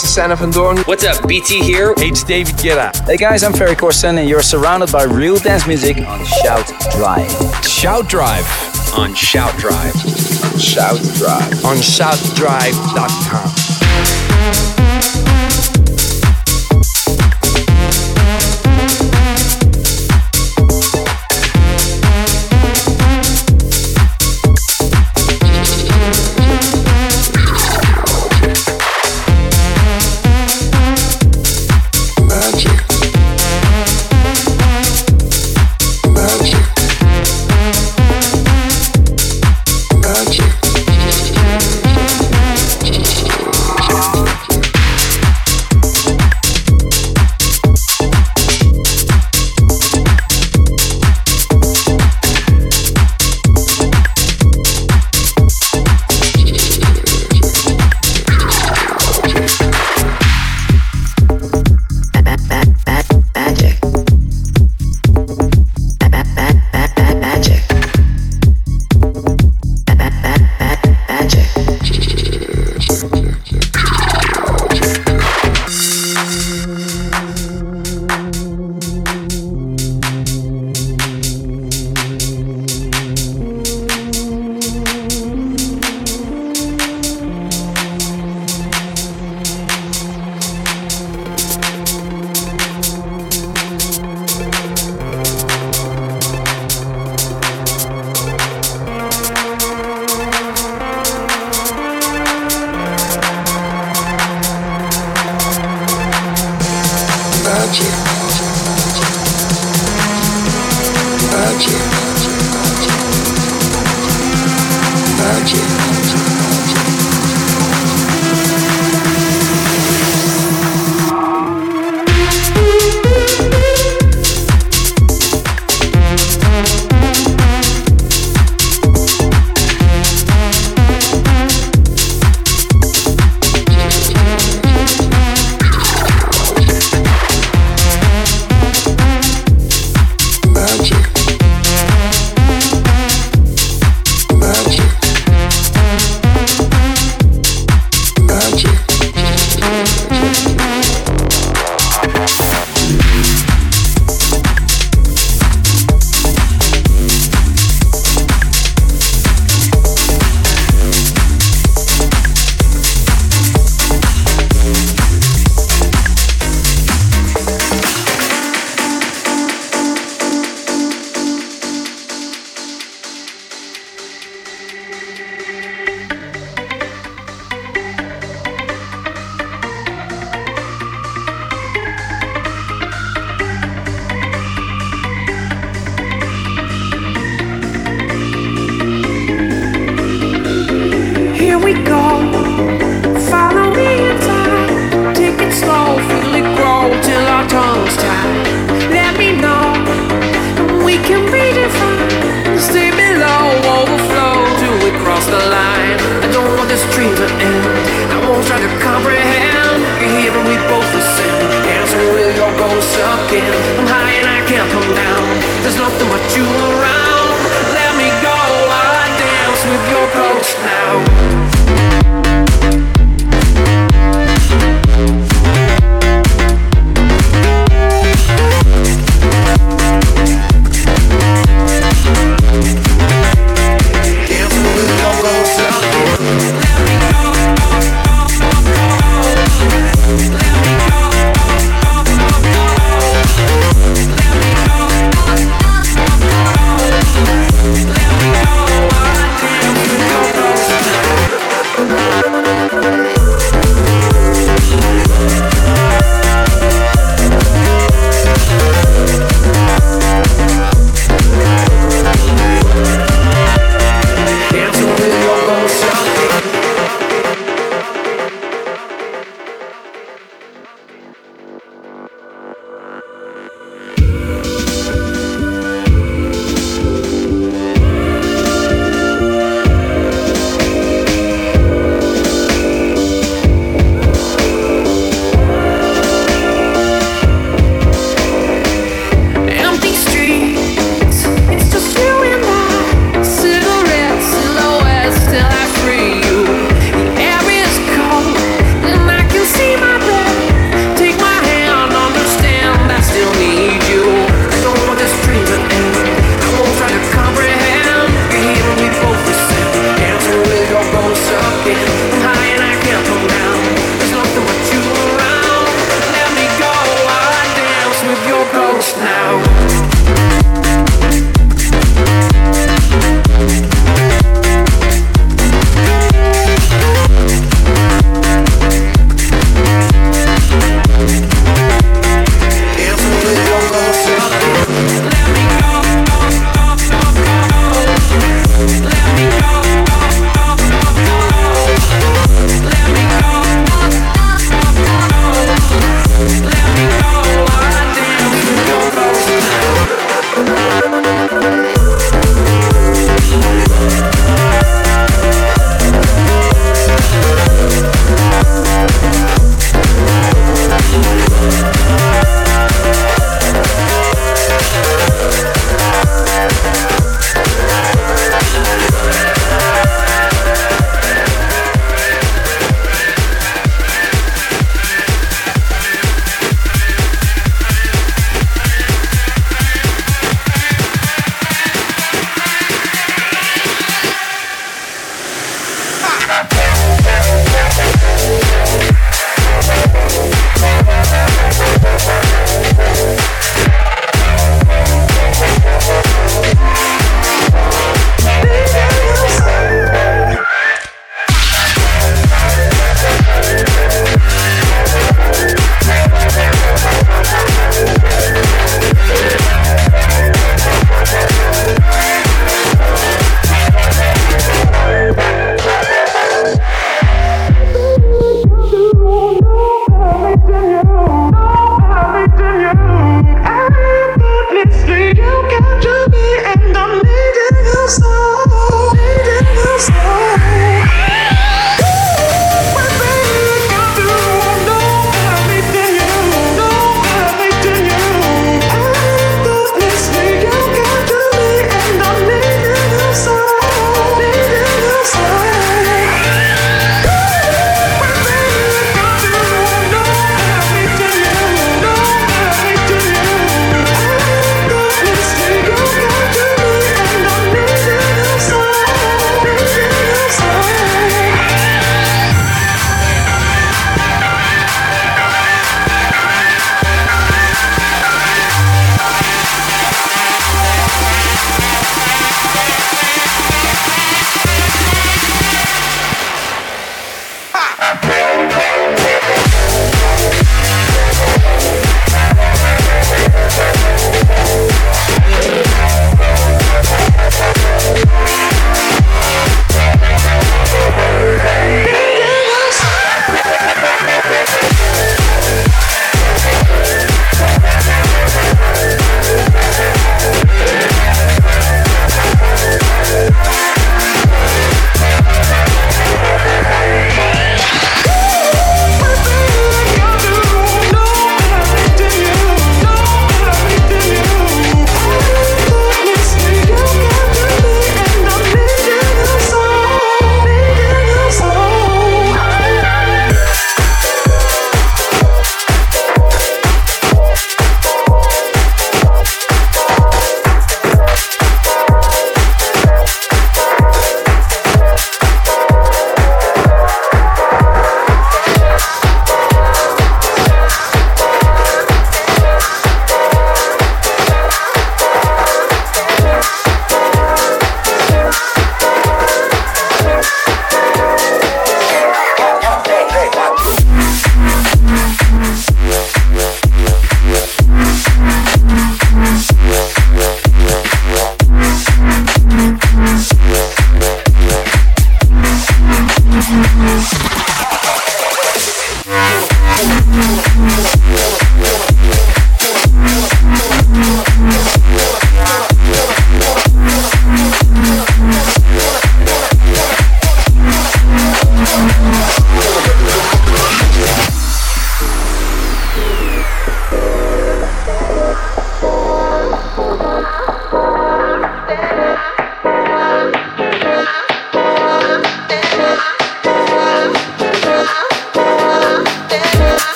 this is Sander van Doorn. What's up, BT here. Hey, it's David Guetta. Hey guys, I'm Ferry Corsten and you're surrounded by real dance music on Shout Drive. Shout Drive. On Shout Drive. Shout Drive. On shoutdrive.com.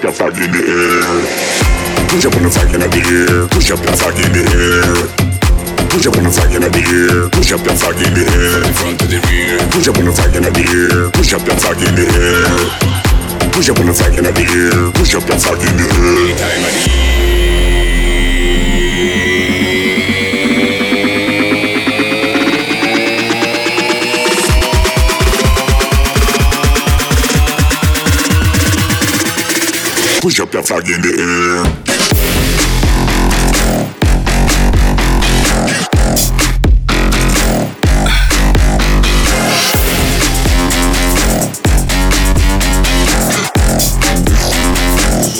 up your flag in the air. Up on the flag in the air. Push your flag in the air. Push on the flag in the air. Push your flag in the air. From front to the rear. Push on the flag in the air. Push your flag in the air. Push up on the flag in the air. Push your flag in the air. Time of the Push up your flag in the air.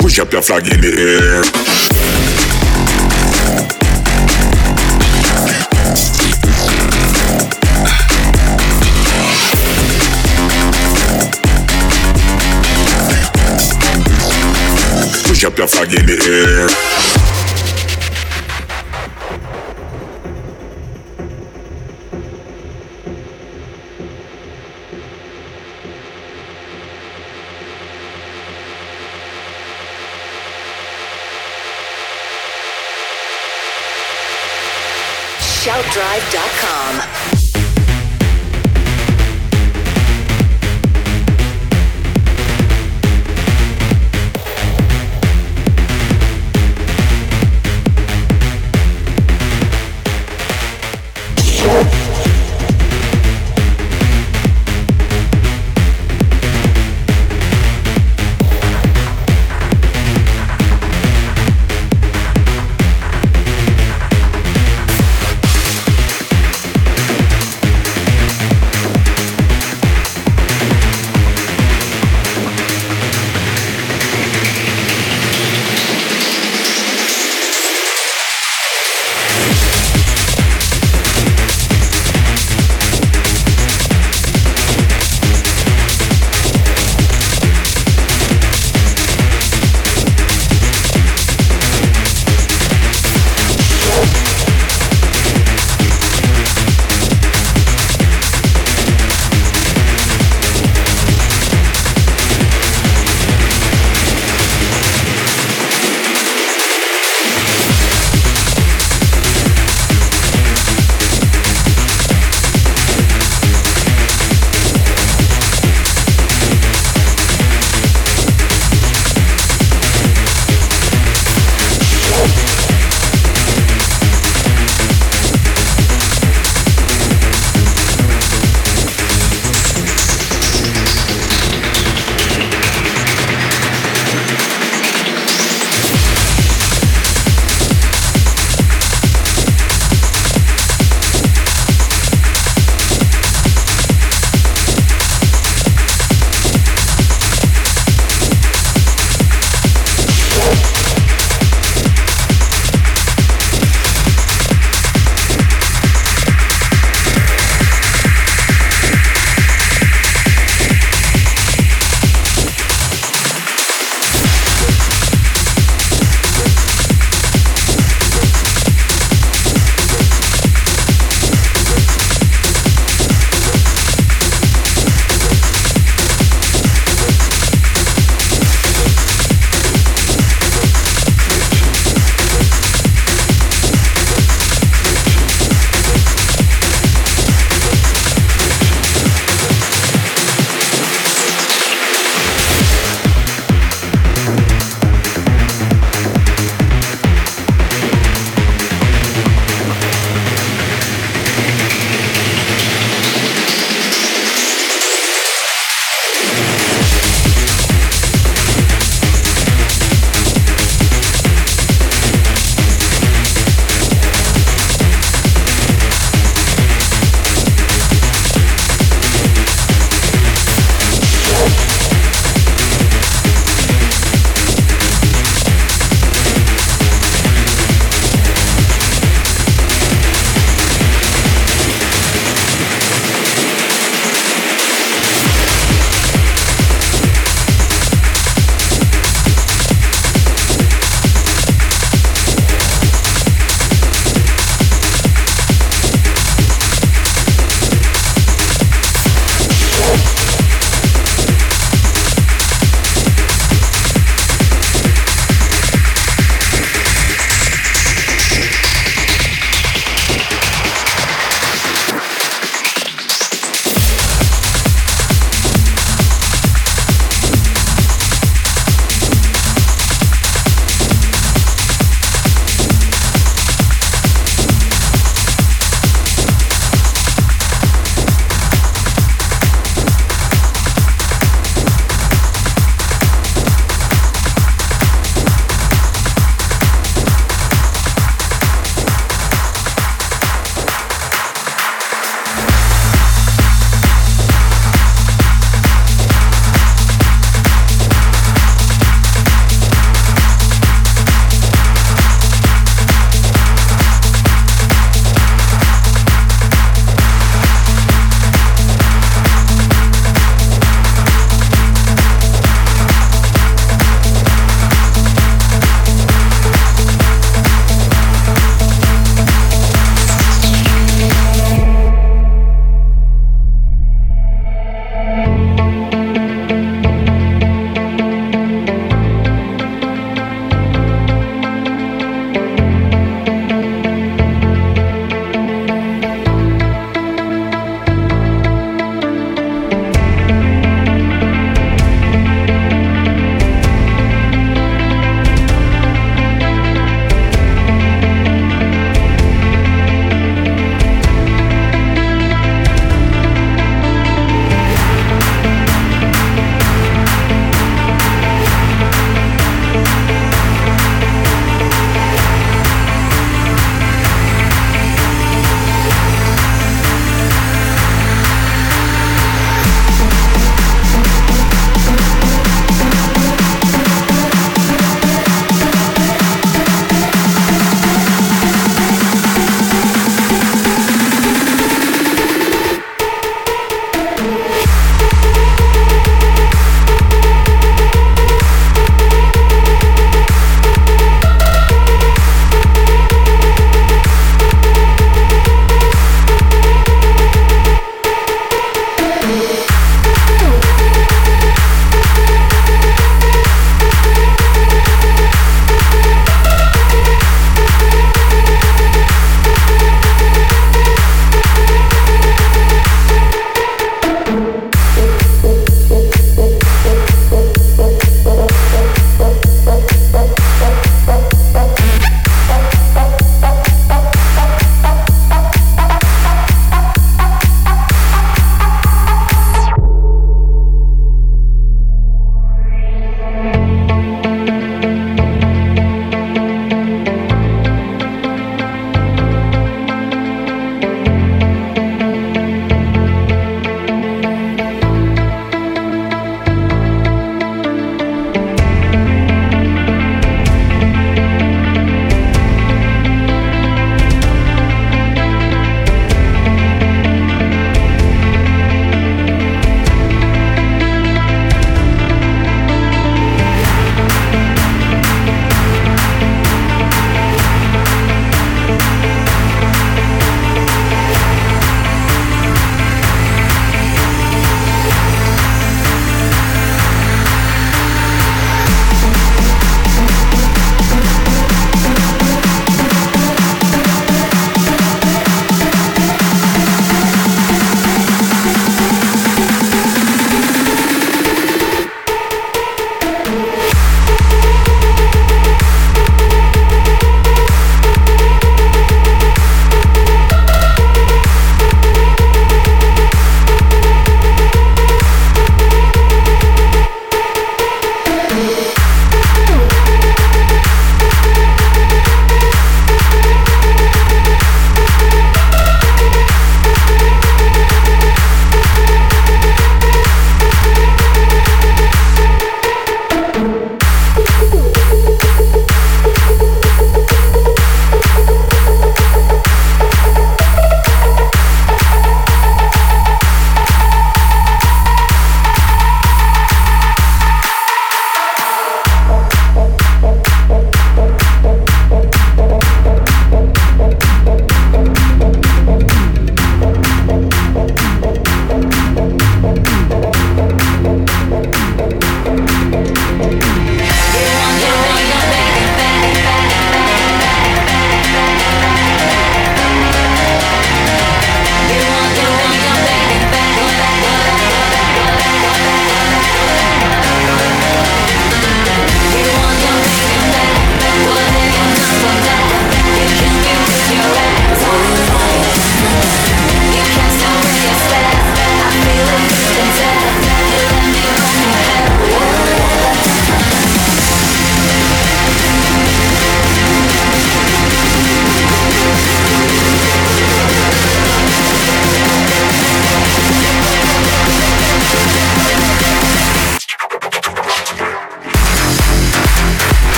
Push up your flag in the air. Up your flag in the air.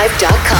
ShoutDrive.com.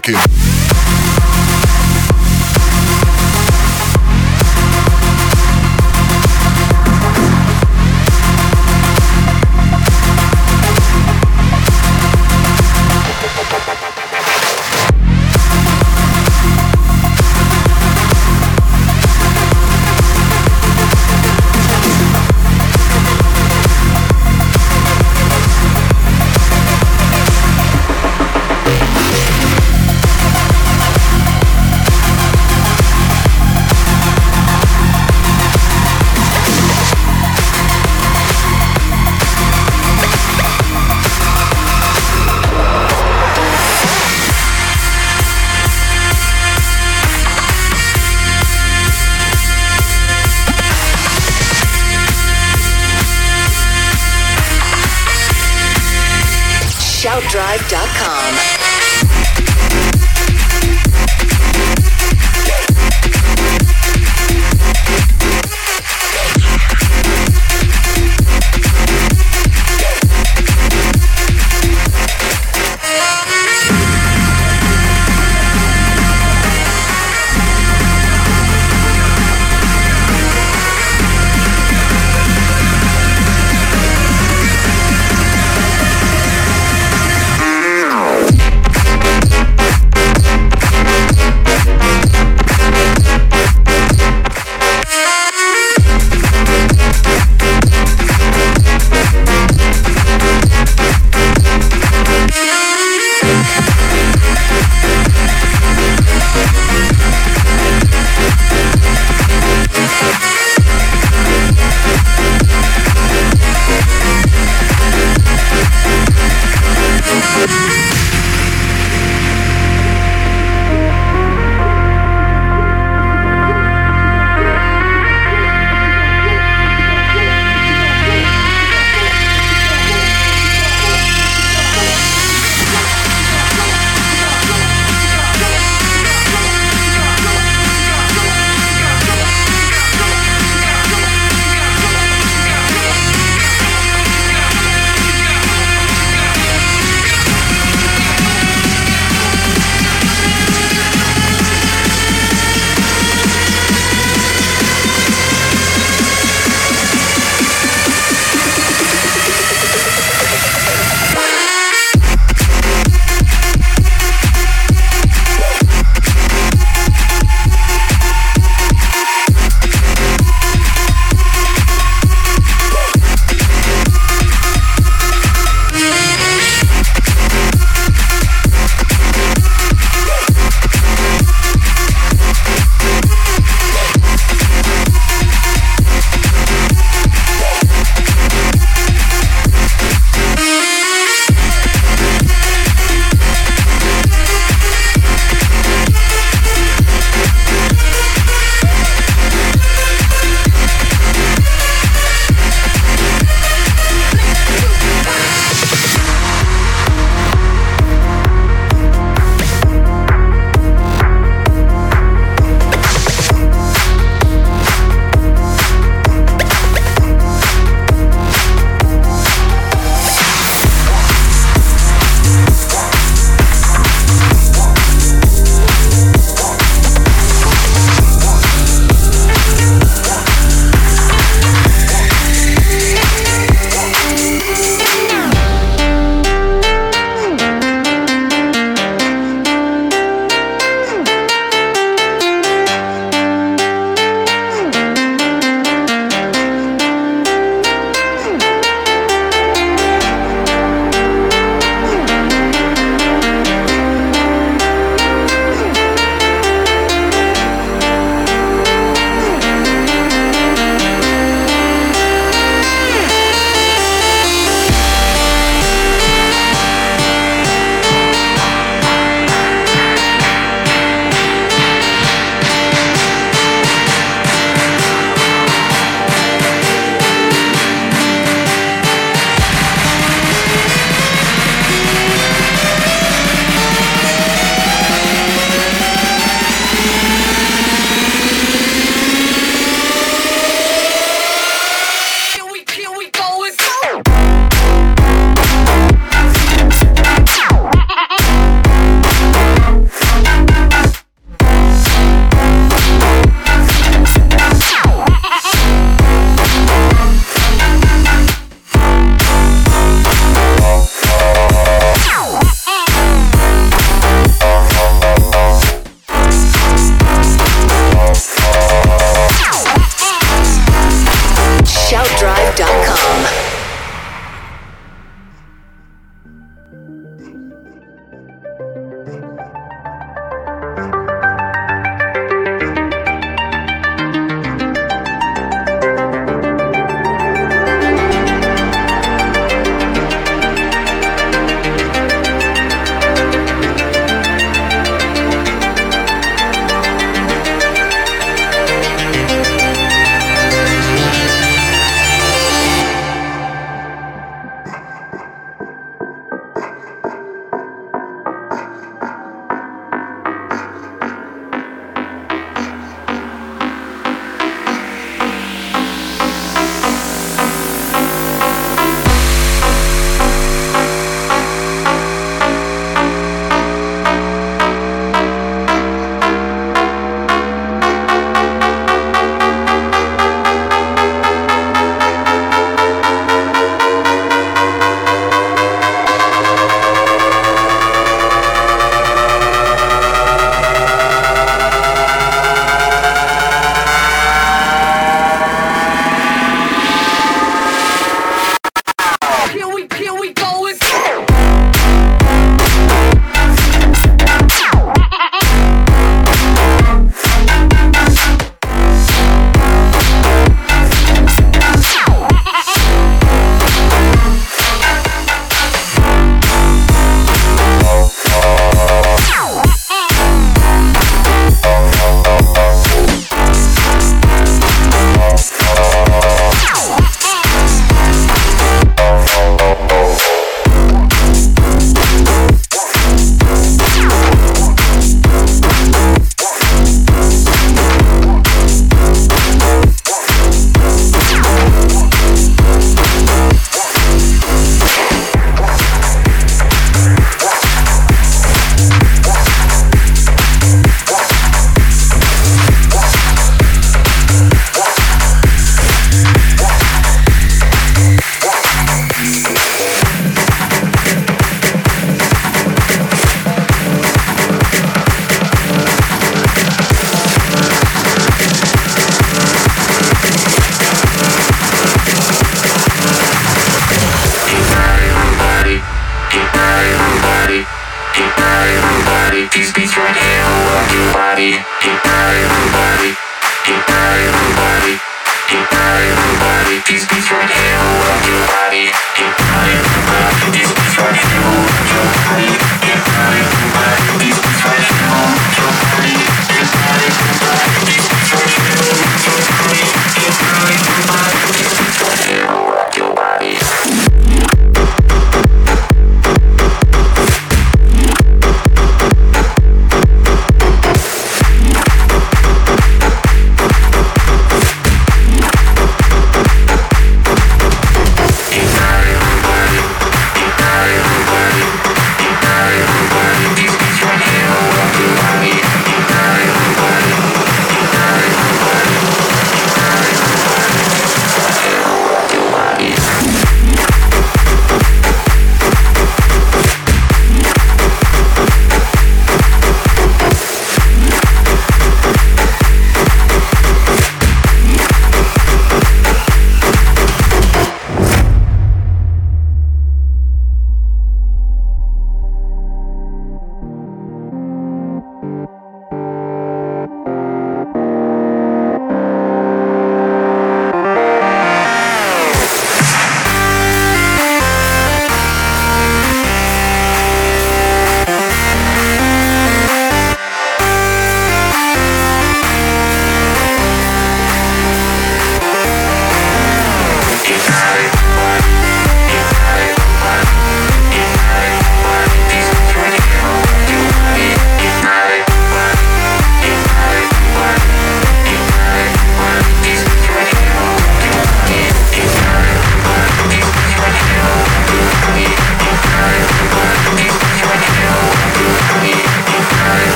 Cracking.